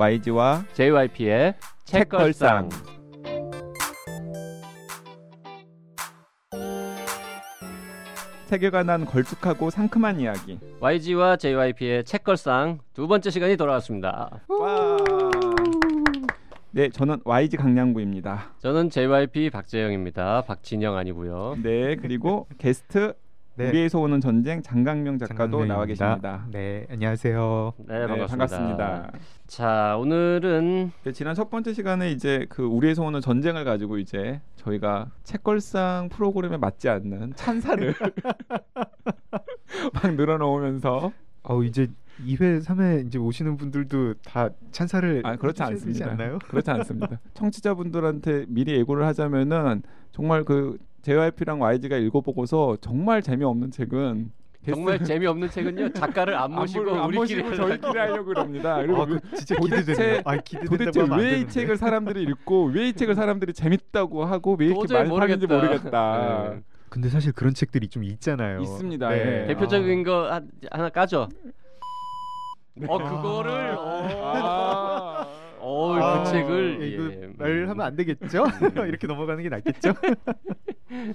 YG와 JYP의 책걸상. 책에 관한 걸쭉하고 상큼한 이야기. YG와 JYP의 책걸상 두 번째 시간이 돌아왔습니다. 와. 네, 저는 YG 강량구입니다. 저는 JYP 박재영입니다. 박진영 아니고요. 네, 그리고 게스트 네. 우리에서 오는 전쟁 장강명 작가도 나와 장강명입니다. 계십니다. 네, 안녕하세요. 네, 반갑습니다. 반갑습니다. 자, 오늘은 네, 지난 첫 번째 시간에 이제 그 우리에서 오는 전쟁을 가지고 이제 저희가 책걸상 프로그램에 맞지 않는 찬사를 막 늘어놓으면서 어 이제 2회, 3회 이제 오시는 분들도 다 찬사를 아 그렇지 않습니다. 않나요? 그렇지 않습니다. 청취자분들한테 미리 예고를 하자면은 정말 그 JYP랑 YG가 읽어보고서 정말 재미없는 책은 정말 재미없는 책은요. 작가를 안 모시고 안 우리끼리 모시고 저희끼리 하려고. 하려고 그럽니다. 그리고 아, 그 진짜 도대체-. 아, 도대체 안왜 이. 책을 사람들이 읽고 왜 이 책을 사람들이 재밌다고 하고 왜 이렇게 사는지 모르겠다. 네. 근데 사실 그런 책들이 좀 있잖아요. 있습니다. 네. 예. 대표적인 거 하- 하나 까죠. 네. 어 그거를 아. 어, 아, 그 책을 예, 이거 예. 말하면 안 되겠죠? 이렇게 넘어가는 게 낫겠죠? 네,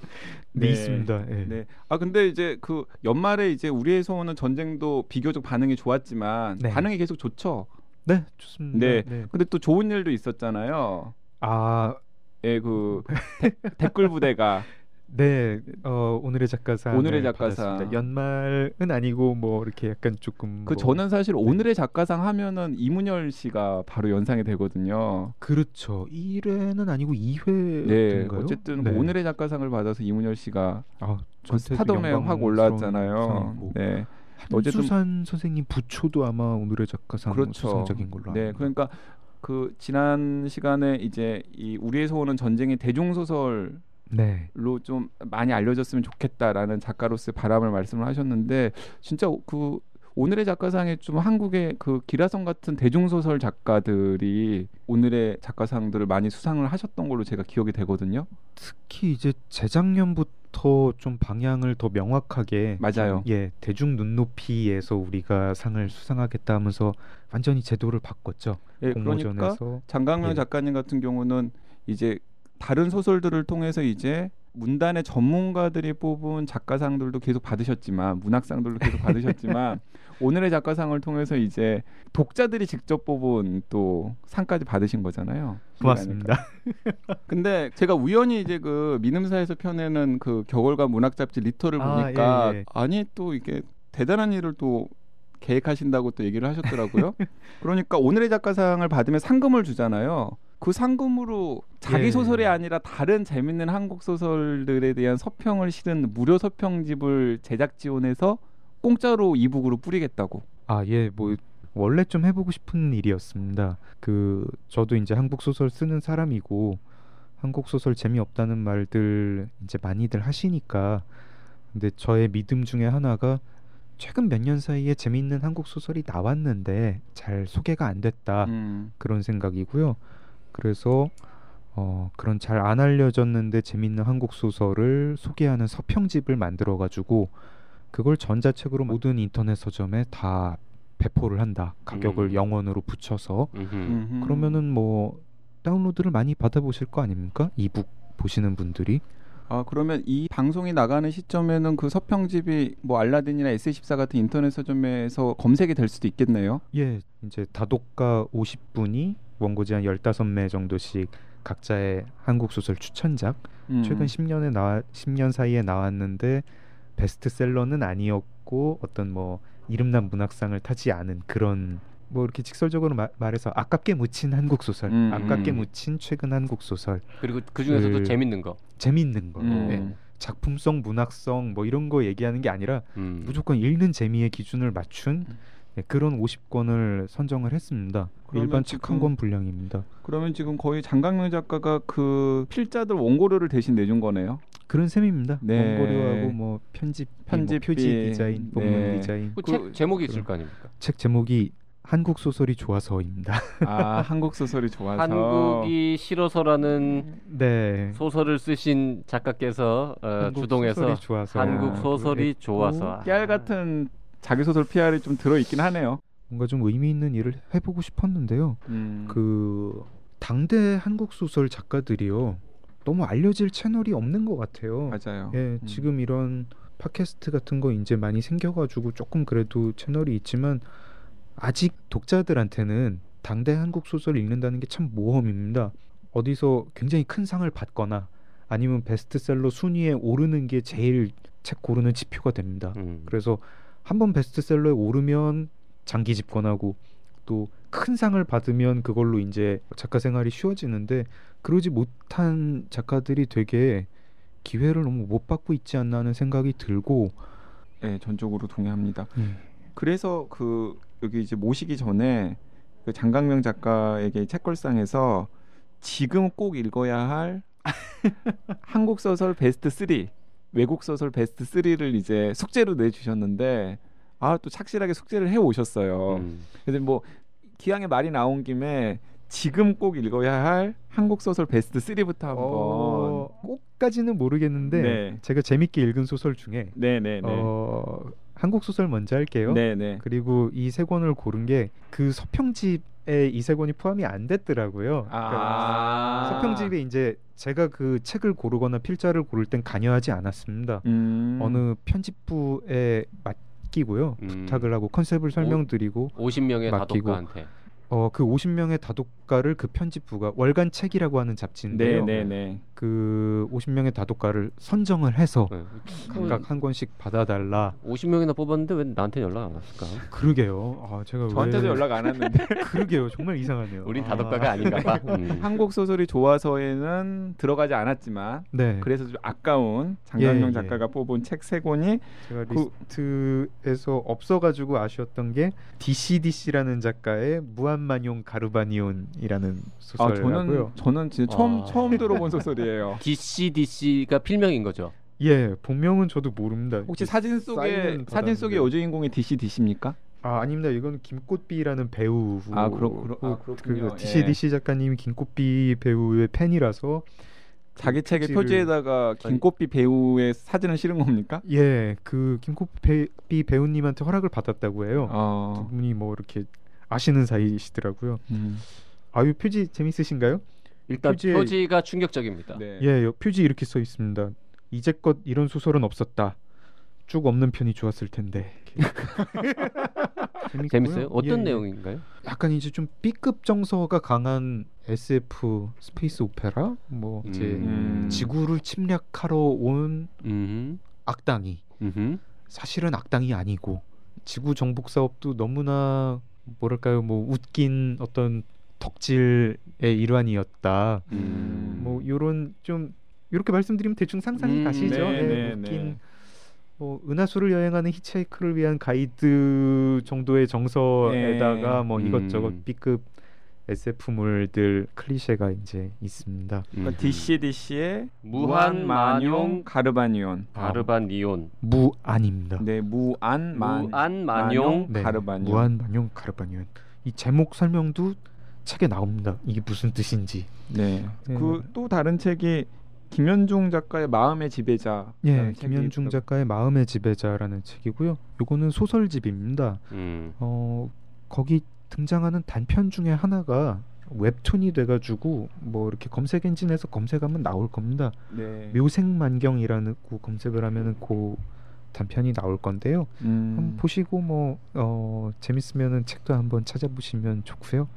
네. 있습니다. 예. 네. 아 근데 이제 그 연말에 이제 우리에서 오는 전쟁도 비교적 반응이 좋았지만 네. 반응이 계속 좋죠. 네, 좋습니다. 네. 네. 근데 또 좋은 일도 있었잖아요. 아, 예, 그 데- 댓글 부대가 네, 어, 오늘의 작가상 오늘의 작가상. 받았습니다. 연말은 아니고 뭐 이렇게 약간 조금 그 뭐- 저는 사실 오늘의 작가상 하면은 이문열 씨가 바로 연상이 되거든요. 그렇죠. 1회는 아니고 2회인가요? 네, 어쨌든 그 오늘의 작가상을 받아서 이문열 씨가 아, 그 스타덤에 확 올라왔잖아요. 네, 어쨌든- 한수산 선생님 부초도 아마 오늘의 작가상 그렇죠. 수상작인 걸로 네. 그러니까 그 지난 시간에 이제 이 우리에서 오는 전쟁의 대중 소설 로 네. 좀 많이 알려졌으면 좋겠다라는 작가로서의 바람을 말씀을 하셨는데 진짜 그 오늘의 작가상에 좀 한국의 그 기라성 같은 대중 소설 작가들이 오늘의 작가상들을 많이 수상을 하셨던 걸로 제가 기억이 되거든요. 특히 이제 재작년부터 좀 방향을 더 명확하게 맞아요. 좀, 예, 대중 눈높이에서 우리가 상을 수상하겠다 하면서 완전히 제도를 바꿨죠. 예, 그러니까 공모전에서 장강명 예. 작가님 같은 경우는 이제 다른 소설들을 통해서 이제 문단의 전문가들이 뽑은 작가상들도 계속 받으셨지만 문학상들도 계속 받으셨지만 오늘의 작가상을 통해서 이제 독자들이 직접 뽑은 또 상까지 받으신 거잖아요. 고맙습니다. 근데 제가 우연히 이제 그 민음사에서 펴내는 그 겨울과 문학 잡지 리터를 아, 보니까 예, 예. 아니 또 이게 대단한 일을 또 계획하신다고 또 얘기를 하셨더라고요. 그러니까 오늘의 작가상을 받으면 상금을 주잖아요. 그 상금으로 자기 예. 소설이 아니라 다른 재밌는 한국 소설들에 대한 서평을 실은 무료 서평집을 제작 지원해서 공짜로 이북으로 뿌리겠다고. 아, 예, 뭐 원래 좀 해보고 싶은 일이었습니다. 그 저도 이제 한국 소설 쓰는 사람이고 한국 소설 재미없다는 말들 이제 많이들 하시니까 근데 저의 믿음 중에 하나가 최근 몇 년 사이에 재미있는 한국 소설이 나왔는데 잘 소개가 안 됐다 음. 그런 생각이고요. 그래서 어, 그런 잘 안 알려졌는데 재밌는 한국 소설을 소개하는 서평집을 만들어 가지고 그걸 전자책으로 모든 인터넷 서점에 다 배포를 한다. 가격을 음. 영원으로 붙여서 음흠. 음흠. 그러면은 뭐 다운로드를 많이 받아보실 거 아닙니까? 이북 보시는 분들이 아 그러면 이 방송이 나가는 시점에는 그 서평집이 뭐 알라딘이나 S24 같은 인터넷 서점에서 검색이 될 수도 있겠네요. 예 이제 다독가 50분이 원고지 한 15매 정도씩 각자의 한국 소설 추천작 음. 최근 10년에 나와 10년 사이에 나왔는데 베스트셀러는 아니었고 어떤 뭐 이름난 문학상을 타지 않은 그런 뭐 이렇게 직설적으로 마- 말해서 아깝게 묻힌 한국 소설, 음, 아깝게 음. 묻힌 최근 한국 소설, 그리고 그 중에서도 그- 재밌는 거. 재밌는 거, 음. 예. 작품성, 문학성 뭐 이런 거 얘기하는 게 아니라 음. 무조건 읽는 재미의 기준을 맞춘 음. 예, 그런 50권을 선정을 했습니다. 일반 책한 지금- 권 분량입니다. 그러면 지금 거의 장강명 작가가 그 필자들 원고료를 대신 내준 거네요. 그런 셈입니다. 네. 원고료하고 뭐 편집, 편집비, 뭐 표지 디자인, 본문 네. 디자인. 그 그- 책 제목이 있을 거 아닙니까? 책 제목이 한국 소설이 좋아서입니다. 아 한국 소설이 좋아서 한국이 싫어서라는 네. 소설을 쓰신 작가께서 어, 한국 주동해서 소설이 좋아서 한국 아, 소설이 그랬고, 좋아서 깨알 같은 자기 소설 PR이 좀 들어 있긴 하네요. 뭔가 좀 의미 있는 일을 해보고 싶었는데요. 음. 그 당대 한국 소설 작가들이요 너무 알려질 채널이 없는 것 같아요. 맞아요. 예, 음. 지금 이런 팟캐스트 같은 거 이제 많이 생겨가지고 조금 그래도 채널이 있지만 아직 독자들한테는 당대 한국 소설 읽는다는 게 참 모험입니다. 어디서 굉장히 큰 상을 받거나 아니면 베스트셀러 순위에 오르는 게 제일 책 고르는 지표가 됩니다. 음. 그래서 한 번 베스트셀러에 오르면 장기 집권하고 또 큰 상을 받으면 그걸로 이제 작가 생활이 쉬워지는데 그러지 못한 작가들이 되게 기회를 너무 못 받고 있지 않나 하는 생각이 들고 네, 전적으로 동의합니다. 음. 그래서 그 여기 이제 모시기 전에 그 장강명 작가에게 책걸상에서 지금 꼭 읽어야 할 한국 소설 베스트 3, 외국 소설 베스트 3를 이제 숙제로 내주셨는데 아 또 착실하게 숙제를 해 오셨어요. 음. 그래서 뭐 기왕에 말이 나온 김에 지금 꼭 읽어야 할 한국 소설 베스트 3부터 한번 어, 꼭까지는 모르겠는데 네. 제가 재밌게 읽은 소설 중에 네네네 어, 한국 소설 먼저 할게요. 네네 그리고 이 세 권을 고른 게 그 서평집에 이 세 권이 포함이 안 됐더라고요. 그러니까 아. 서평집에 이제 제가 그 책을 고르거나 필자를 고를 땐 관여하지 않았습니다. 음. 어느 편집부에 맡기고요. 음. 부탁을 하고 컨셉을 설명드리고 50명의 맡기고. 다독가한테. 어, 그 50명의 다독 가를 그 편집부가 월간 책이라고 하는 잡지인데요. 네네네 그 50명의 다독가를 선정을 해서 네. 각각 한 권씩 받아달라. 50명이나 뽑았는데 왜 나한테 연락 안 왔을까? 그러게요. 아, 제가 저한테도 왜... 연락 안 왔는데 그러게요. 정말 이상하네요. 우린 아. 다독가가 아닌가 봐. 음. 한국 소설이 좋아서에는 들어가지 않았지만 네. 그래서 좀 아까운 장강명 예, 예. 작가가 뽑은 책 세 권이 제가 그- 리스트에서 없어가지고 아쉬웠던 게 DCDC라는 작가의 무한만용 가르바니온 이라는 아 소설이라고요. 저는 저는 진짜 처음 아. 처음 들어본 소설이에요. DCDC가 필명인 거죠. 예, 본명은 저도 모릅니다. 혹시 사진 속에 사진 속의. 여주인공이 DC DC입니까? 아 아닙니다. 이건 김꽃비라는 배우. 아, 그렇- 그렇- 아, 그렇군요. 그 DCDC 작가님이 김꽃비 배우의 팬이라서 자기 책의 표지에다가 김꽃비 배우의 사진을 실은 겁니까? 예, 그 김꽃비 배우님한테 허락을 받았다고 해요. 두 어. 분이 뭐 이렇게 아시는 사이시더라고요. 음. 아유 표지 재밌으시신가요? 일단 표지에- 표지가 충격적입니다. 네. 예, 여- 표지 이렇게 써 있습니다. 이제껏 이런 소설은 없었다. 쭉 없는 편이 좋았을 텐데. 재밌어요? 어떤 예, 예. 내용인가요? 약간 이제 좀 B급 정서가 강한 SF 스페이스 오페라 뭐 이제 음. 지구를 침략하러 온 음. 악당이 음. 사실은 악당이 아니고 지구 정복 사업도 너무나 뭐랄까요 뭐 웃긴 어떤 덕질의 일환이었다. 음. 뭐 요런 좀 이렇게 말씀드리면 대충 상상이 음, 가시죠. 네, 예, 네, 웃긴 네. 뭐 은하수를 여행하는 히치하이크를 위한 가이드 정도의 정서에다가 네. 뭐 음. 이것저것 B급 SF물들 클리셰가 이제 있습니다. 그러니까 DC DC의 무한 만용 가르바니온. 가르반 니온. 무안입니다. 네, 무안 만 무안 만용 네, 가르바니온. 무한 만용 가르바니온. 이 제목 설명도 책에 나옵니다. 이게 무슨 뜻인지. 네. 네. 그 또 다른 책이 김현중 작가의 마음의 지배자. 예, 김현중 작가의 마음의 지배자라는 책이고요. 요거는 소설집입니다. 음. 어 거기 등장하는 단편 중에 하나가 웹툰이 돼가지고 뭐 이렇게 검색 엔진에서 검색하면 나올 겁니다. 네. 묘생만경이라는 그 검색을 하면은 그 단편이 나올 건데요. 한번 음. 보시고 뭐 어, 재밌으면은 책도 한번 찾아보시면 좋고요.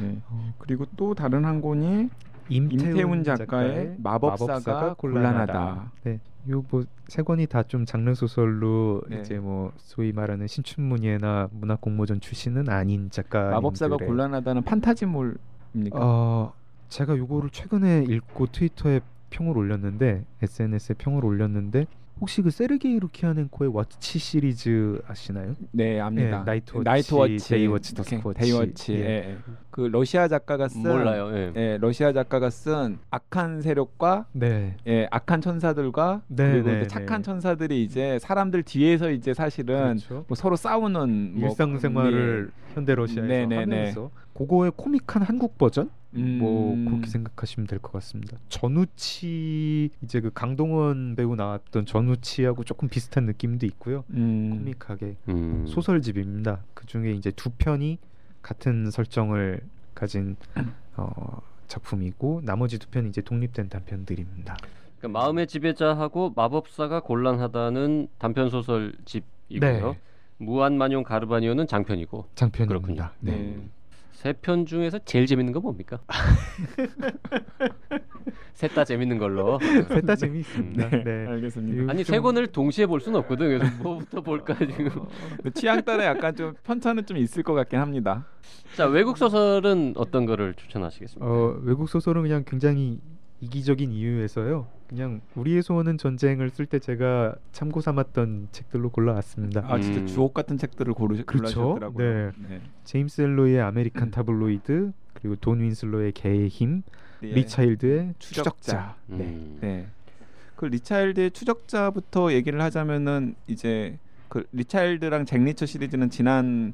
네. 어, 그리고 또 다른 한 권이 임태훈, 임태훈 작가의 마법사가 곤란하다. 네, 요뭐세 권이 다 좀 장르 소설로 네. 이제 뭐 소위 말하는 신춘문예나 문학 공모전 출신은 아닌 작가. 마법사가 곤란하다는 판타지물입니까? 어, 제가 요거를 최근에 읽고 트위터에 평을 올렸는데 SNS에 평을 올렸는데 혹시 그 세르게이 루키아넨코의 Watch 시리즈 아시나요? 네, 압니다. 예, Night Watch, Night Watch, Day Watch, Dusk Watch. Day Watch. 예. 예. 예. 그 러시아 작가가 쓴 몰라요. 예. 예, 러시아 작가가 쓴 악한 세력과 네. 예, 악한 천사들과 네, 그리고 네, 이제 착한 네. 천사들이 이제 사람들 뒤에서 이제 사실은 그렇죠. 뭐 서로 싸우는 뭐 일상생활을 현대 러시아에서 네, 네, 네. 하면서 그거의 코믹한 한국 버전 뭐 음. 그렇게 생각하시면 될 것 같습니다. 전우치 이제 그 강동원 배우 나왔던 전우치하고 조금 비슷한 느낌도 있고요. 음. 코믹하게 음. 소설집입니다. 그 중에 이제 두 편이 같은 설정을 가진 어, 작품이고 나머지 두 편이 이제 독립된 단편들입니다. 그러니까 마음의 지배자하고 마법사가 곤란하다는 단편 소설집이고요. 네. 무한만용 가르바니온은 장편이고 장편입니다. 그렇군요. 네. 네. 세 편 중에서 제일 재밌는 건 뭡니까? 셋 다 재밌는 걸로. 셋 다 재미있습니다. 네, 네. 알겠습니다. 이- 아니 좀- 세 권을 동시에 볼 수는 없거든. 그래서 뭐부터 볼까 지금. 그 취향 따라 약간 좀 편차는 좀 있을 것 같긴 합니다. 자 외국 소설은 어떤 거를 추천하시겠습니까? 어, 외국 소설은 그냥 굉장히 이기적인 이유에서요. 그냥 우리의 소원은 전쟁을 쓸 때 제가 참고 삼았던 책들로 골라왔습니다. 아 진짜 음. 주옥 같은 책들을 고르 그렇죠. 골라주셨더라고요. 네. 제임스 엘로이의 American Tabloid 그리고 돈 윈슬로의 개의 힘, 네. 리 차일드의 추적자. 추적자. 네. 음. 네. 그 리 차일드의 추적자부터 얘기를 하자면은 이제 그 리 차일드랑 잭 리처 시리즈는 지난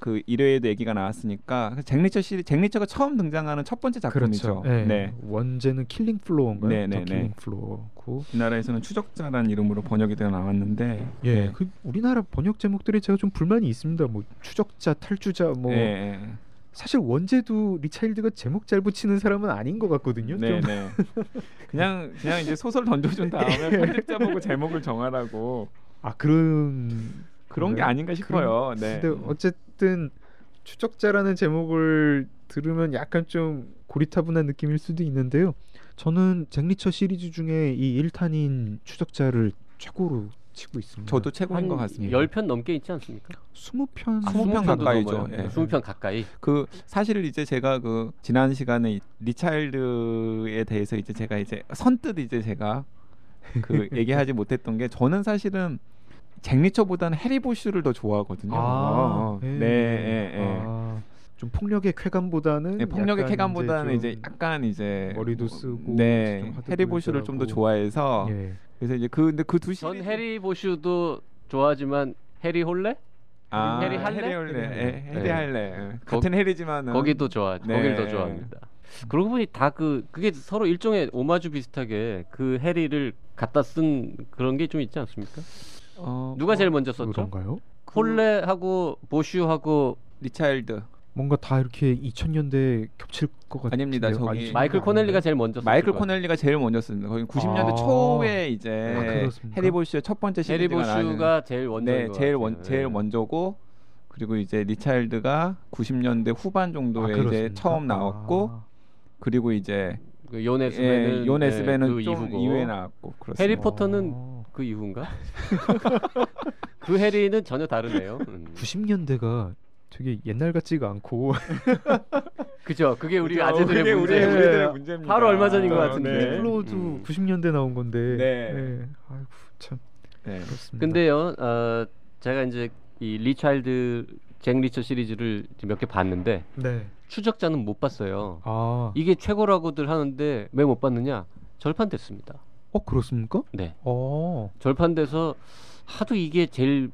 그 1회에도 얘기가 나왔으니까 그잭 리처 시리 잭 리처가 처음 등장하는 첫 번째 작품이죠. 그렇죠. 네. 네. 원제는 Killing Floor인가요? 네, The 네, Killing 네. Floor고. 우리나라에서는 추적자라는 이름으로 번역이 되어 나왔는데 예, 네. 그 우리나라 번역 제목들이 제가 좀 불만이 있습니다. 뭐 추적자, 탈주자, 뭐 네, 네. 사실 원제도 리차일드가 제목 잘 붙이는 사람은 아닌 것 같거든요. 네, 좀. 네. 그냥 그냥 이제 소설 던져준 다음에 편집자 보고 제목을 정하라고 아 그런 그런 게? 아닌가 싶어요. 네. 근데 어쨌든 추적자라는 제목을 들으면 약간 좀 고리타분한 느낌일 수도 있는데요. 저는 잭 리처 시리즈 중에 이 1탄인 추적자를 최고로 치고 있습니다. 저도 최고인 것 같습니다. 10편 넘게 있지 않습니까? 20편 아, 20편 가까이죠. 예. 20편 가까이. 그 사실 이제 제가 그 지난 시간에 이 리차일드에 대해서 이제 제가 이제 선뜻 이제 제가 그 얘기하지 못했던 게 저는 사실은 잭 리처보다는 해리 보슈를 더 좋아하거든요. 어, 어. 네, 예, 예. 아, 좀 폭력의 쾌감보다는 네, 폭력의 쾌감보다는 이제, 좀 약간 이제 머리도 뭐, 쓰고 네 해리 보슈를 좀 더. 좋아해서 예. 그래서 이제 그 근데 그두전 시리즈 해리 보슈도 좋아하지만 해리 홀레? 아, 해리 할래? 해리 예, 해리 네. 예. 거- 같은 해리지만은 거기도 좋아. 네. 거길 더 좋아합니다. 그러고 보니 다 그 그게 서로 일종의 오마주 비슷하게 그 해리를 갖다 쓴 그런 게 좀 있지 않습니까? 어, 누가 어, 제일 먼저 썼죠? 그런가요? 홀레하고 보슈하고 리 차일드 뭔가 다 이렇게 2000년대 겹칠 것 같아요. 아닙니다. 저기 마이클 코넬리가 제일 먼저 마이클 코넬리가 제일 먼저 썼는데 거기 90년대 아. 초에 이제 아? 해리 보슈의 첫 번째. 해리 시리즈가 나는 보슈가 제일 원조 네 제일 원 제일 먼저고 그리고 이제 리 차일드가 90년대 후반 정도에 이제 처음 나왔고 그리고 이제 그 요 네 예, 스뵈는 요 네 네, 스뵈는 그좀 이후고 이후에 나왔고 그렇습니다. 해리 포터는 그 이후인가? 그 해리는 전혀 다르네요. 음. 90년대가 되게 옛날 같지가 않고 그죠? 그게 우리 그죠? 아재들의 그게 문제. 우리의, 문제. 우리들의 문제입니다. 바로 얼마 전인 것 아, 같은데. 네. Floor도 음. 90년대 나온 건데. 네. 아이고 참 네. 그렇습니다. 근데요, 어, 제가 이제 이 리 차일드 잭 리처 시리즈를 몇 개 봤는데 네. 추적자는 못 봤어요. 아, 이게 최고라고들 하는데 왜 못 봤느냐? 절판됐습니다. 어 그렇습니까? 네, 어. 절판돼서 하도 이게 제일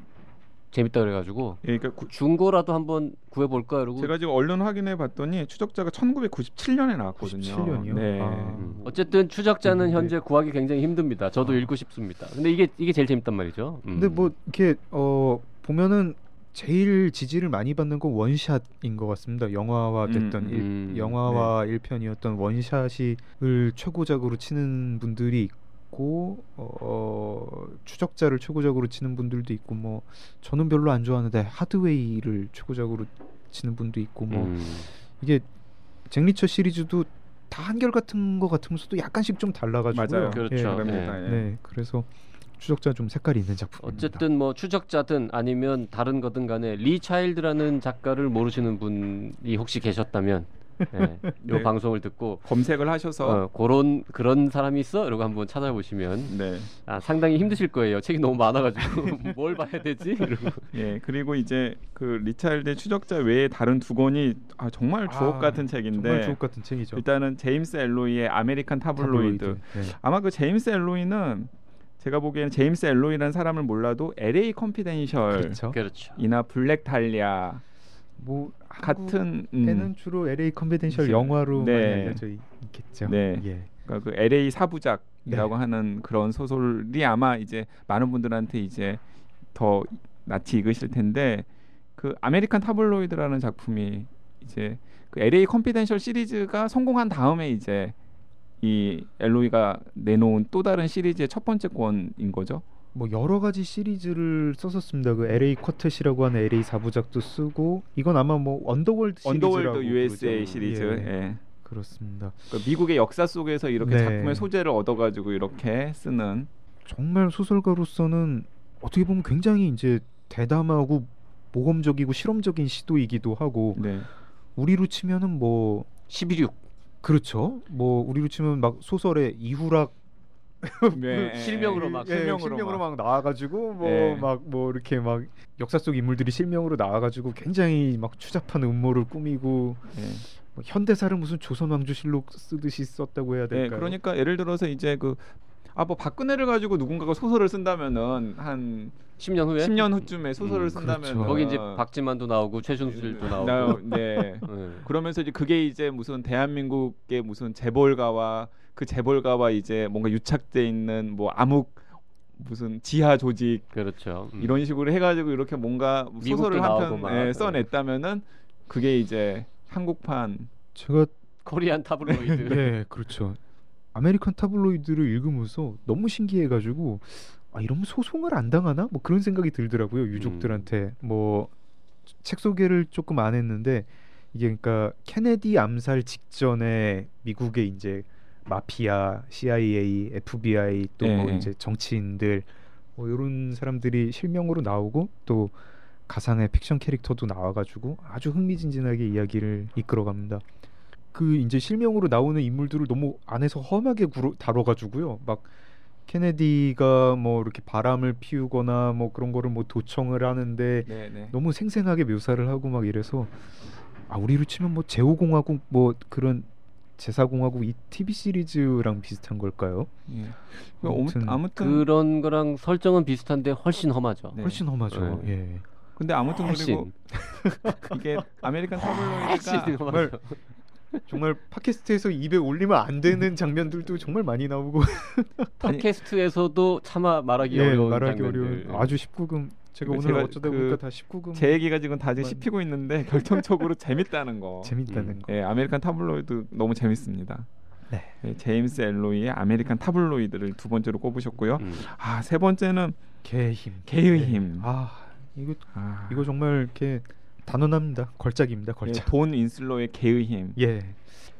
재밌다 그래가지고 예, 그러니까 구- 중고라도 한번 구해볼까 이러고 제가 지금 얼른 확인해 봤더니 추적자가 1997년에 나왔거든요. 97년 이요? 네. 아. 음, 어쨌든 추적자는 네. 현재 구하기 굉장히 힘듭니다. 저도 아. 읽고 싶습니다. 근데 이게 이게 제일 재밌단 말이죠. 음. 근데 뭐 이렇게 어 보면은 제일 지지를 많이 받는 건 원샷인 것 같습니다. 영화화 됐던 음, 일, 음, 영화화 일 1편이었던 원샷이을 최고작으로 치는 분들이 있고 어, 추적자를 최고작으로 치는 분들도 있고 뭐 저는 별로 안 좋아하는데 하드웨이를 최고작으로 치는 분도 있고 뭐 음. 이게 잭리처 시리즈도 다 한결 같은 거 같으면서도 약간씩 좀 달라가지고요. 맞아요. 그렇죠. 예, 그럽니다. 네. 예. 네, 그래서 추적자 좀 색깔이 있는 작품입니다. 어쨌든 뭐 추적자든 아니면 다른 거든 간에 리 차일드라는 작가를 모르시는 분이 혹시 계셨다면 예, 요 네. 방송을 듣고 검색을 하셔서 어, 그런 그런 사람이 있어? 이러고 한번 찾아보시면 네. 아, 상당히 힘드실 거예요. 책이 너무 많아가지고 뭘 봐야 되지? 이러고 예, 그리고 이제 그 리 차일드 추적자 외에 다른 두 권이 아, 정말 주옥 아, 같은 책인데 정말 주옥 같은 책이죠. 일단은 제임스 엘로이의 American Tabloid. 네. 아마 그 제임스 엘로이는 제가 보기에는 제임스 엘로이라는 사람을 몰라도 LA Confidential 그렇죠. 그렇죠. 이나 Black Dahlia 뭐 같은 음, 한국에는 주로 LA Confidential 그치. 영화로 네. 많이 알려져 있- 있겠죠. 네. 예. 그러니까 그 LA 사부작이라고 네. 하는 그런 소설이 아마 이제 많은 분들한테 이제 더 낯이 익으실 텐데 그 American Tabloid라는 작품이 이제 그 LA Confidential 시리즈가 성공한 다음에 이제 이 엘로이가 내놓은 또 다른 시리즈의 첫 번째 권인 거죠. 뭐 여러 가지 시리즈를 썼었습니다. 그 LA 쿼텟이라고 하는 LA 사부작도 쓰고 이건 아마 뭐 Underworld 시리즈라고 Underworld USA 부르죠. 시리즈. 예, 예. 그렇습니다. 그러니까 미국의 역사 속에서 이렇게 네. 작품의 소재를 얻어가지고 이렇게 쓰는 정말 소설가로서는 어떻게 보면 굉장히 이제 대담하고 모험적이고 실험적인 시도이기도 하고 네. 우리로 치면은 뭐 11.6 그렇죠. 뭐 우리로 치면 막 소설의 이후락 네. 실명으로 막, 예, 실명으로 실명으로 막. 막 나와가지고 뭐 예. 막뭐 이렇게 막 역사 속 인물들이 실명으로 나와가지고 굉장히 막 추잡한 음모를 꾸미고 예. 뭐 현대사를 무슨 조선 왕조실록 쓰듯이 썼다고 해야 네, 될까요? 그러니까 예를 들어서 이제 그 아 뭐 박근혜를 가지고 누군가가 소설을 쓴다면은 한 10년 후에 10년 후쯤에 소설을 음, 쓴다면 그렇죠. 거기 이제 박지만도 나오고 최순실도 나오고 나, 네. 네. 그러면서 이제 그게 이제 무슨 대한민국의 무슨 재벌가와 그 재벌가와 이제 뭔가 유착돼 있는 뭐 암흑 무슨 지하 조직 그렇죠. 음. 이런 식으로 해가지고 이렇게 뭔가 소설을 한편 막. 예, 써냈다면은 그게 이제 한국판 제가 Korean Tabloid. 네 그렇죠. American Tabloid를 읽으면서 너무 신기해가지고 아 이러면 소송을 안 당하나? 뭐 그런 생각이 들더라고요 유족들한테 뭐책 소개를 조금 안 했는데 이게 그러니까 케네디 암살 직전에 미국의 이제 마피아, CIA, FBI 또뭐 네. 이제 정치인들 뭐 이런 사람들이 실명으로 나오고 또 가상의 픽션 캐릭터도 나와가지고 아주 흥미진진하게 이야기를 이끌어갑니다. 그 이제 실명으로 나오는 인물들을 너무 안에서 험하게 구로, 다뤄가지고요. 막 케네디가 뭐 이렇게 바람을 피우거나 뭐 그런 거를 뭐 도청을 하는데 네, 네. 너무 생생하게 묘사를 하고 막 이래서 아 우리로 치면 뭐 제오공화국 뭐 그런 제사공화국 이 TV 시리즈랑 비슷한 걸까요? 예. 아무튼 아무튼 그런 거랑 설정은 비슷한데 훨씬 험하죠. 네. 훨씬 험하죠. 네. 예. 근데 아무튼 그리고 훨씬 이게 American Tabloid가. 정말 팟캐스트에서 입에 올리면 안 되는 장면들도 정말 많이 나오고 팟캐스트에서도 차마 말하기 예, 어려운 말하기 장면들. 어려운 아주 19금 제가 그러니까 오늘 제가 어쩌다 그 보니까 다 19금 제 얘기가 지금 다들 만- 씹히고 있는데 결정적으로 재밌다는 거. 재밌다는 음. 거. 예, American Tabloid 너무 재밌습니다. 네. 예, 제임스 엘로이의 American Tabloid를 두 번째로 꼽으셨고요. 음. 아, 세 번째는 개의 힘. 개의 네. 힘. 아 이거 아, 이거 정말 이렇게 단언합니다. 걸작입니다. 예, 걸작. 돈 윈슬로의 개의 힘. 예.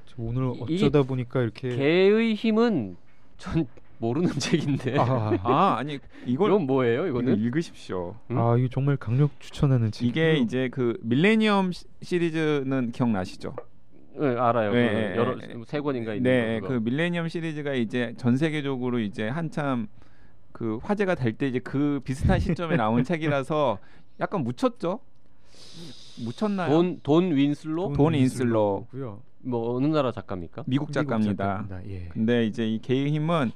저 오늘 이- 어쩌다 보니까 이렇게 개의 힘은 전 모르는 책인데. 아, 아, 아 니 이걸 이건 뭐예요? 이거 이거는? 읽으십시오. 음? 아 이거 정말 강력 추천하는 책. 이게 이제 그 밀레니엄 시- 시리즈는 기억나시죠? 네, 알아요. 네, 그 네, 여러 네. 세 권인가 있는 네, 거. 그. 밀레니엄 시리즈가 이제 전 세계적으로 이제 한참 그 화제가 될 때 이제 그 비슷한 시점에 나온 책이라서 약간 묻혔죠. 묻혔나요? 돈, 돈 윈슬로? 돈 인슬로. 고요. 뭐 어느 나라 작가입니까? 미국 작가입니다. 예. 근데 이제 이 개의 힘은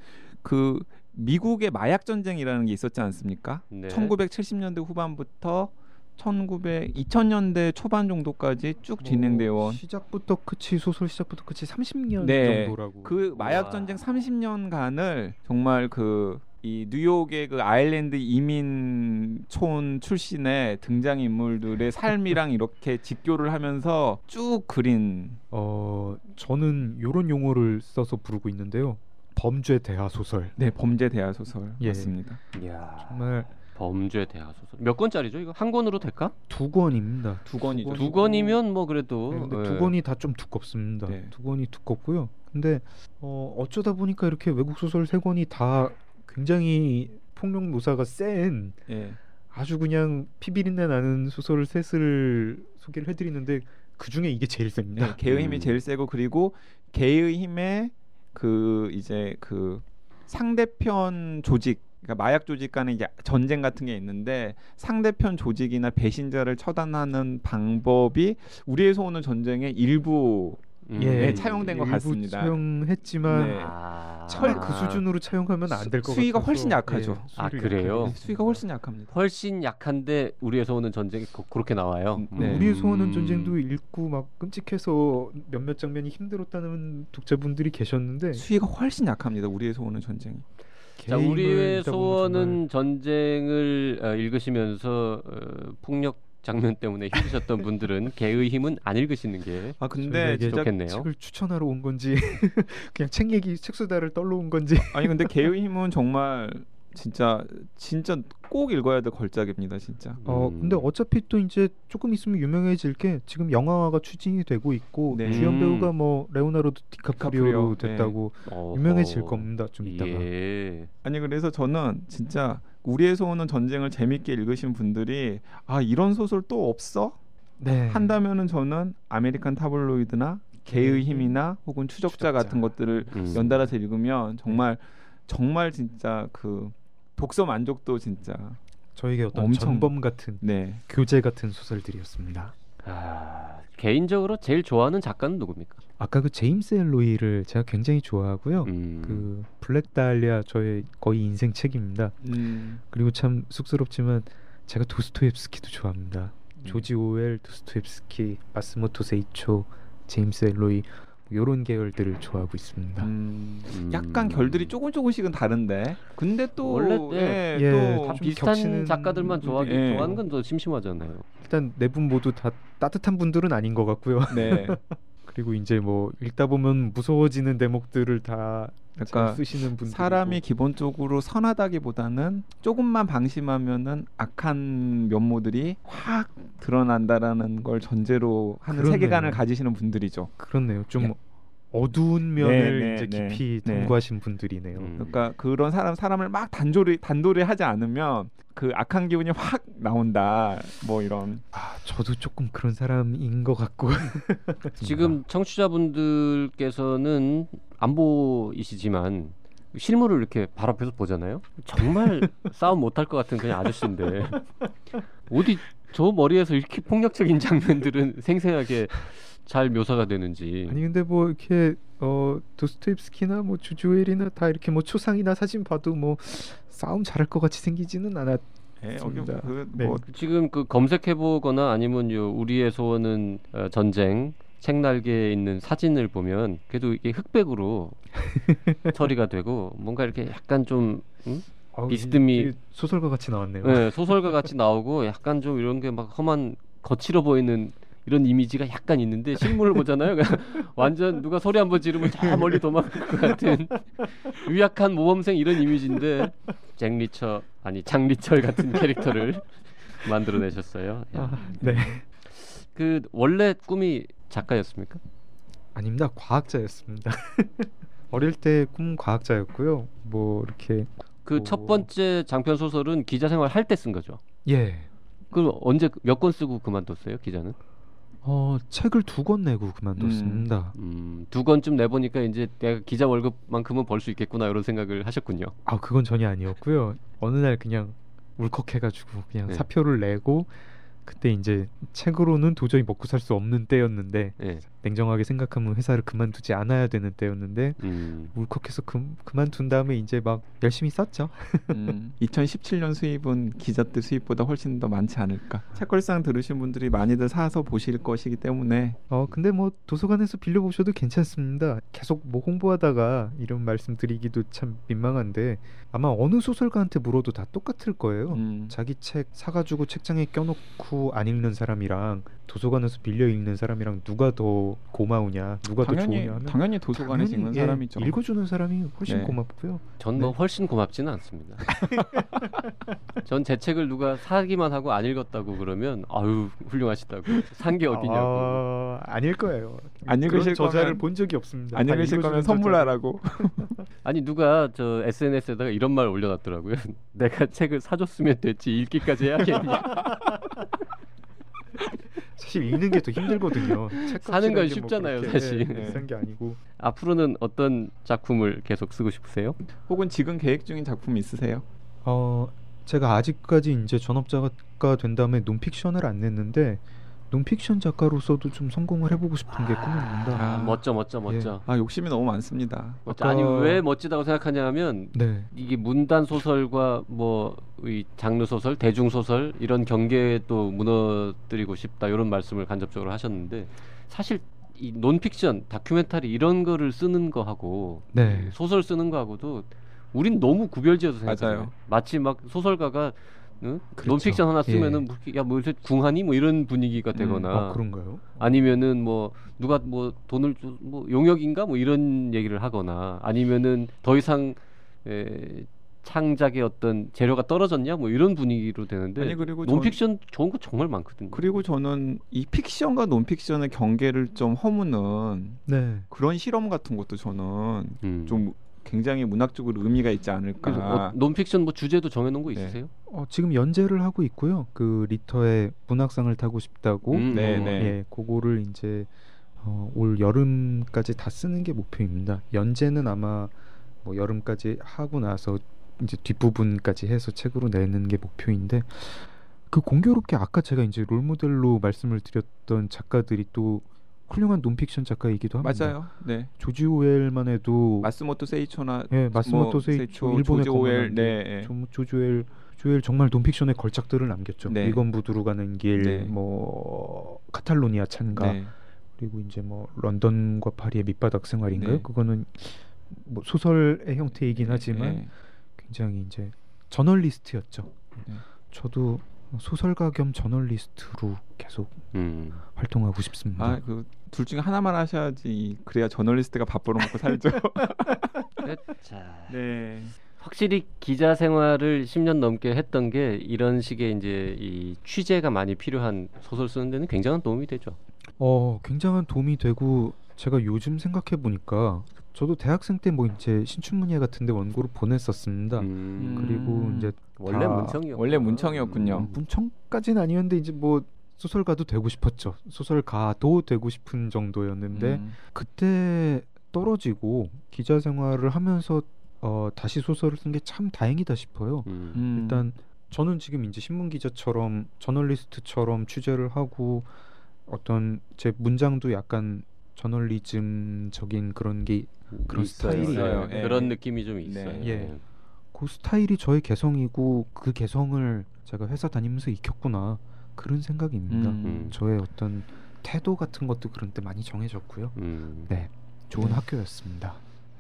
그 미국의 마약 전쟁이라는 게 있었지 않습니까? 네. 1970년대 후반부터 1900 2000년대 초반 정도까지 쭉 진행되어 온뭐 시작부터 끝이 소설 시작부터 끝이 30년 네. 정도라고. 그 마약 와. 전쟁 30년간을 정말 그 이 뉴욕의 그 아일랜드 이민촌 출신의 등장 인물들의 삶이랑 이렇게 직교를 하면서 쭉 그린 어 저는 요런 용어를 써서 부르고 있는데요. 범죄 대하 소설. 네 범죄 대하 소설 예. 맞습니다. 이야. 정말 범죄 대하 소설. 몇 권짜리죠? 이거 한 권으로 될까? 두 권입니다. 두 권이죠. 두 권이면 뭐 그래도 네, 근데 예. 두 권이 다 좀 두껍습니다. 네. 두 권이 두껍고요. 근데 어, 어쩌다 보니까 이렇게 외국 소설 세 권이 다 굉장히 폭력 묘사가 센 예. 아주 그냥 피비린내 나는 소설 셋을 소개를 해드리는데 그 중에 이게 제일 셉니다. 네, 개의 힘이 음. 제일 세고 그리고 개의 힘의 그 이제 그 상대편 조직 그러니까 마약 조직 간의 이제 전쟁 같은 게 있는데 상대편 조직이나 배신자를 처단하는 방법이 우리에서 오는 전쟁의 일부 음. 네, 차용된 것 일부 같습니다. 차용했지만 네. 아. 차라리 그 수준으로 차용하면 안 될 것 같아요. 수위가 훨씬 약하죠. 아, 그래요? 네, 수위가 훨씬 약합니다. 훨씬 약한데 우리에서 오는 전쟁이 그, 그렇게 나와요. 네. 우리에서 오는 음. 전쟁도 읽고 막 끔찍해서 몇몇 장면이 힘들었다는 독자분들이 계셨는데 수위가 훨씬 약합니다. 우리에서 오는 전쟁이. 자, 우리의 소원은 전쟁을 어, 읽으시면서 어, 폭력 장면 때문에 힘드셨던 분들은 개의 힘은 안 읽으시는 게 아 근데 이게 제작 좋겠네요. 책을 추천하러 온 건지 그냥 책 얘기 책 수다를 떨러 온 건지 아니 근데 개의 힘은 정말 진짜 진짜 꼭 읽어야 될 걸작입니다 진짜. 어 음. 근데 어차피 또 이제 조금 있으면 유명해질 게 지금 영화화가 추진이 되고 있고 네. 주연 음. 배우가 뭐 레오나르도 디카프리오로 디카프리오, 네. 됐다고 어허. 유명해질 겁니다 좀 이따가 예. 아니 그래서 저는 진짜 우리에서 오는 전쟁을 재밌게 읽으신 분들이 아 이런 소설 또 없어 네. 한다면은 저는 American Tabloid나 개의 힘이나 혹은 추적자, 추적자. 같은 것들을 음. 연달아서 읽으면 정말 정말 진짜 그 독서 만족도 진짜 저에게 어떤 엄청- 전범 같은 네 교재 같은 소설들이었습니다. 아, 개인적으로 제일 좋아하는 작가는 누굽니까? 아까 그 제임스 엘로이를 제가 굉장히 좋아하고요. 음. 그 블랙 달리아 저의 거의 인생 책입니다. 음, 그리고 참 쑥스럽지만 제가 도스토옙스키도 좋아합니다. 음. 조지 오웰, 도스토옙스키, 마스모토 세이초, 제임스 엘로이 이런 계열들을 좋아하고 있습니다. 음, 음. 약간 결들이 조금 조금씩은 다른데 근데 또 원래, 예, 예, 또 비슷한 겹치는 작가들만 좋아하기 예. 좋아하는 건 더 심심하잖아요. 일단 네 분 모두 다 따뜻한 분들은 아닌 것 같고요. 네 그리고 이제 뭐 읽다 보면 무서워지는 대목들을 다잘 그러니까 쓰시는 분들 사람이 기본적으로 선하다기보다는 조금만 방심하면은 악한 면모들이 확 드러난다라는 걸 전제로 하는 그렇네요. 세계관을 가지시는 분들이죠. 그렇네요. 좀 야. 어두운 면을 네, 이제 네, 깊이 네. 탐구하신 분들이네요. 음. 그러니까 그런 사람 사람을 막 단조리 단도리 하지 않으면 그 악한 기운이 확 나온다. 뭐 이런 아, 저도 조금 그런 사람인 것 같고 지금 청취자분들께서는 안 보이시지만 실물을 이렇게 바로 앞에서 보잖아요. 정말 싸움 못할 것 같은 그냥 아저씨인데 어디 저 머리에서 이렇게 폭력적인 장면들은 생생하게 잘 묘사가 되는지. 아니 근데 뭐 이렇게 어 도스토옙스키나 뭐 주주엘이나 다 이렇게 뭐 초상이나 사진 봐도 뭐 싸움 잘할 것 같이 생기지는 않았. 예, 맞습니다. 그 네. 뭐 지금 그 검색해 보거나 아니면 요 우리의 소원은 어, 전쟁 책날개에 있는 사진을 보면 그래도 이게 흑백으로 처리가 되고 뭔가 이렇게 약간 좀 음? 아우, 비스듬히- 소설가 같이 나왔네요. 네, 소설가 같이 나오고 약간 좀 이런 게 막 험한 거칠어 보이는 이런 이미지가 약간 있는데 실물을 보잖아요. 완전 누가 소리 한번 지르면 저 멀리 도망갈 것 같은 유약한 모범생 이런 이미지인데 잭 리처 아니 장 리철 같은 캐릭터를 만들어내셨어요. 아, 네. 그 원래 꿈이 작가였습니까? 아닙니다. 과학자였습니다. 어릴 때 꿈 과학자였고요. 뭐 이렇게 그 오. 첫 번째 장편 소설은 기자 생활 할 때 쓴 거죠. 예. 그 언제 몇 권 쓰고 그만뒀어요 기자는? 어 책을 두 권 내고 그만뒀습니다. 음, 두 권쯤 내보니까 이제 내가 기자 월급만큼은 벌 수 있겠구나 이런 생각을 하셨군요. 아 그건 전혀 아니었고요. 어느 날 그냥 울컥해가지고 그냥 네. 사표를 내고 그때 이제 책으로는 도저히 먹고 살 수 없는 때였는데 예. 냉정하게 생각하면 회사를 그만두지 않아야 되는 때였는데 음. 울컥해서 그, 그만둔 다음에 이제 막 열심히 썼죠. 음, 2017년 수입은 기자들 수입보다 훨씬 더 많지 않을까. 책걸상 들으신 분들이 많이들 사서 보실 것이기 때문에 어 근데 뭐 도서관에서 빌려 보셔도 괜찮습니다. 계속 뭐 홍보하다가 이런 말씀드리기도 참 민망한데 아마 어느 소설가한테 물어도 다 똑같을 거예요. 음, 자기 책 사가지고 책장에 껴놓고 안 읽는 사람이랑 도서관에서 빌려 읽는 사람이랑 누가 더 고마우냐, 누가 더 당연히 좋으냐 하면 당연히 도서관에서 당연히, 읽는 예, 사람이죠. 읽어주는 사람이 훨씬 네. 고맙고요. 전뭐 네. 훨씬 고맙지는 않습니다. 전 제 책을 누가 사기만 하고 안 읽었다고 그러면 아유 훌륭하시다고 산 게 어디냐고. 아, 아닐 거예요. 안 읽으실 저자를 본 적이 없습니다. 안다 읽으실 거면 선물하라고. 아니 누가 저 SNS에다가 이런 말 올려놨더라고요. 내가 책을 사줬으면 됐지 읽기까지 해야겠냐. 사실 읽는 게 더 힘들거든요. 책 사는 건 게뭐 쉽잖아요, 그렇게, 사실. 예, 비싼 게 아니고. 앞으로는 어떤 작품을 계속 쓰고 싶으세요? 혹은 지금 계획 중인 작품 있으세요? 어 제가 아직까지 이제 전업자가 된 다음에 논픽션을 안 냈는데 논픽션 작가로서도 좀 성공을 해보고 싶은 게 꿈입니다. 아, 아. 멋져 멋져 멋져. 아 욕심이 너무 많습니다. 멋져. 아까- 아니 왜 멋지다고 생각하냐면 네. 이게 문단 소설과 뭐 이 장르 소설, 대중 소설 이런 경계에 또 무너뜨리고 싶다 이런 말씀을 간접적으로 하셨는데 사실 이 논픽션, 다큐멘터리 이런 거를 쓰는 거하고 네. 소설 쓰는 거하고도 우린 너무 구별지어서 생각해요. 맞아요. 마치 막 소설가가 응? 그렇죠. 논픽션 하나 쓰면은 예. 뭐 야뭐 요새 궁하니 뭐 이런 분위기가 음. 되거나 아 그런가요? 아니면은 뭐 누가 뭐 돈을 주, 뭐 용역인가 뭐 이런 얘기를 하거나 아니면은 더 이상 에, 창작의 어떤 재료가 떨어졌냐 뭐 이런 분위기로 되는데 아니, 그리고 전- 논픽션 좋은 거 정말 많거든요. 그리고 저는 이 픽션과 논픽션의 경계를 좀 허무는 네. 그런 실험 같은 것도 저는 음. 좀 굉장히 문학적으로 의미가 있지 않을까. 어, 논픽션 뭐 주제도 정해놓은 거 네. 있으세요? 어, 지금 연재를 하고 있고요. 그 리터의 문학상을 타고 싶다고. 음, 네, 어, 네. 예, 그거를 이제 어, 올 여름까지 다 쓰는 게 목표입니다. 연재는 아마 뭐 여름까지 하고 나서 이제 뒷부분까지 해서 책으로 내는 게 목표인데 그 공교롭게 아까 제가 이제 롤모델로 말씀을 드렸던 작가들이 또 훌륭한 논픽션 작가이기도 합니다. 맞아요. 네. 조지 오웰만 해도 마스모토 세이초나 예, 마스모토 뭐 세이초 일본의 조지 오웰 네. 게 예. 조- 조지 오웰 조엘 정말 논픽션의 걸작들을 남겼죠. 네. 미건 부두로 가는 길, 네. 뭐 카탈로니아 찬가, 네. 그리고 이제 뭐 런던과 파리의 밑바닥 생활인가요? 네. 그거는 뭐 소설의 형태이긴 하지만 네. 굉장히 이제 저널리스트였죠. 네. 저도 소설가 겸 저널리스트로 계속 음. 활동하고 싶습니다. 아, 그 둘 중에 하나만 하셔야지 그래야 저널리스트가 밥 벌어먹고 살죠. 자, 네. 확실히 기자 생활을 10년 넘게 했던 게 이런 식의 이제 이 취재가 많이 필요한 소설 쓰는 데는 굉장한 도움이 되죠. 어, 굉장한 도움이 되고 제가 요즘 생각해 보니까 저도 대학생 때 뭐 이제 신춘문예 같은데 원고를 보냈었습니다. 음. 그리고 이제 원래 다- 문청이요. 원래 문청이었군요. 음, 문청까지는 아니었는데 이제 뭐 소설가도 되고 싶었죠. 소설가도 되고 싶은 정도였는데 음. 그때 떨어지고 기자 생활을 하면서 어, 다시 소설을 쓴 게 참 다행이다 싶어요. 음. 음. 일단 저는 지금 이제 신문 기자처럼 저널리스트처럼 취재를 하고 어떤 제 문장도 약간 저널리즘적인 그런 게 그런 있어요. 스타일이 있어요. 네, 예. 그런 느낌이 좀 있어요. 네. 예. 그 스타일이 저의 개성이고 그 개성을 제가 회사 다니면서 익혔구나 그런 생각입니다. 음. 음. 저의 어떤 태도 같은 것도 그런 때 많이 정해졌고요. 음. 네, 좋은 네. 학교였습니다.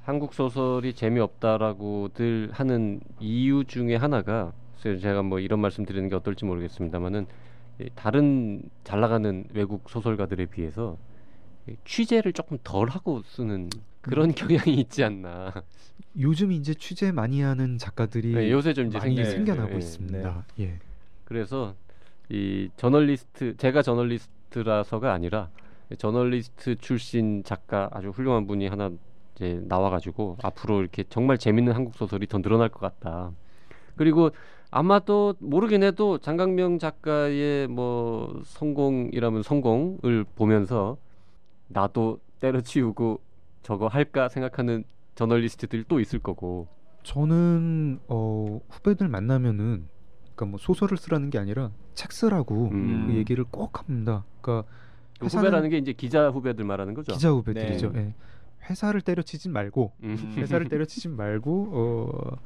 한국 소설이 재미없다라고들 하는 이유 중에 하나가 제가 뭐 이런 말씀 드리는 게 어떨지 모르겠습니다만은 다른 잘 나가는 외국 소설가들에 비해서 이 취재를 조금 덜 하고 쓰는 그런 경향이 있지 않나. 요즘 이제 취재 많이 하는 작가들이 네, 요새 좀 이제 많이 생기고 생겨나고 있어요. 예. 있습니다. 예. 그래서 이 저널리스트 제가 저널리스트라서가 아니라 저널리스트 출신 작가 아주 훌륭한 분이 하나 이제 나와가지고 앞으로 이렇게 정말 재밌는 한국 소설이 더 늘어날 것 같다. 그리고 아마도 모르긴 해도 장강명 작가의 뭐 성공이라면 성공을 보면서 나도 때려치우고 저거 할까 생각하는 저널리스트들이 또 있을 거고. 저는 어, 후배들 만나면은 그러니까 뭐 소설을 쓰라는 게 아니라 책 쓰라고 음. 그 얘기를 꼭 합니다. 그러니까 그 회사는 후배라는 게 이제 기자 후배들 말하는 거죠. 기자 후배들이죠. 네. 예. 회사를 때려치진 말고 음. 회사를 때려치진 말고 어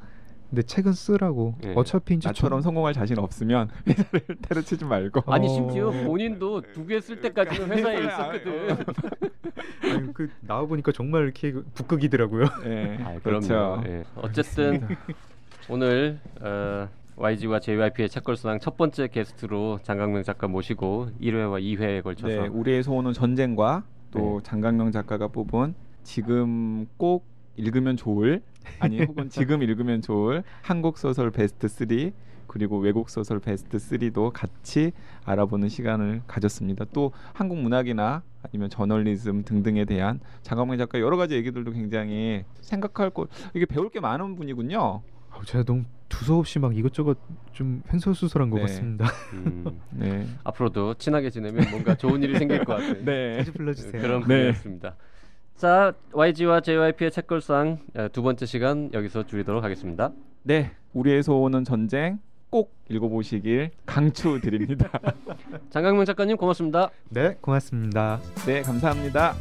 근데 책은 쓰라고 예. 어차피 이제 나처럼 전- 성공할 자신 없으면 회사를 때려치지 말고. 아니 어. 심지어 본인도 두 개 쓸 때까지는 회사에 회사에 있었거든. 아니, 그 나와 보니까 정말 이렇게 북극이더라고요. 네. 아, 그렇죠. 예. 어쨌든 오늘 어, YG와 JYP의 책걸스랑 첫 번째 게스트로 장강명 작가 모시고 1회와 2회에 걸쳐서 네, 우리의 소원은 전쟁과 또 네. 장강명 작가가 뽑은 지금 꼭 읽으면 좋을 아니 혹은 지금 읽으면 좋을 한국 소설 베스트 3 그리고 외국 소설 베스트 3도 같이 알아보는 시간을 가졌습니다. 또 한국 문학이나 아니면 저널리즘 등등에 대한 장강명 작가 여러 가지 얘기들도 굉장히 생각할 거 이게 배울 게 많은 분이군요. 아우, 제가 너무 두서없이 막 이것저것 좀 횡설수설한 것 네. 같습니다. 음, 네. 앞으로도 친하게 지내면 뭔가 좋은 일이 생길 것 같은 네. 자주 불러주세요. 그런 네. 분이었습니다. 자, YG와 JYP의 책걸상 어, 두 번째 시간 여기서 줄이도록 하겠습니다. 네, 우리의 소원은 전쟁 꼭 읽어보시길 강추드립니다. 장강명 작가님 고맙습니다. 네, 고맙습니다. 네, 감사합니다.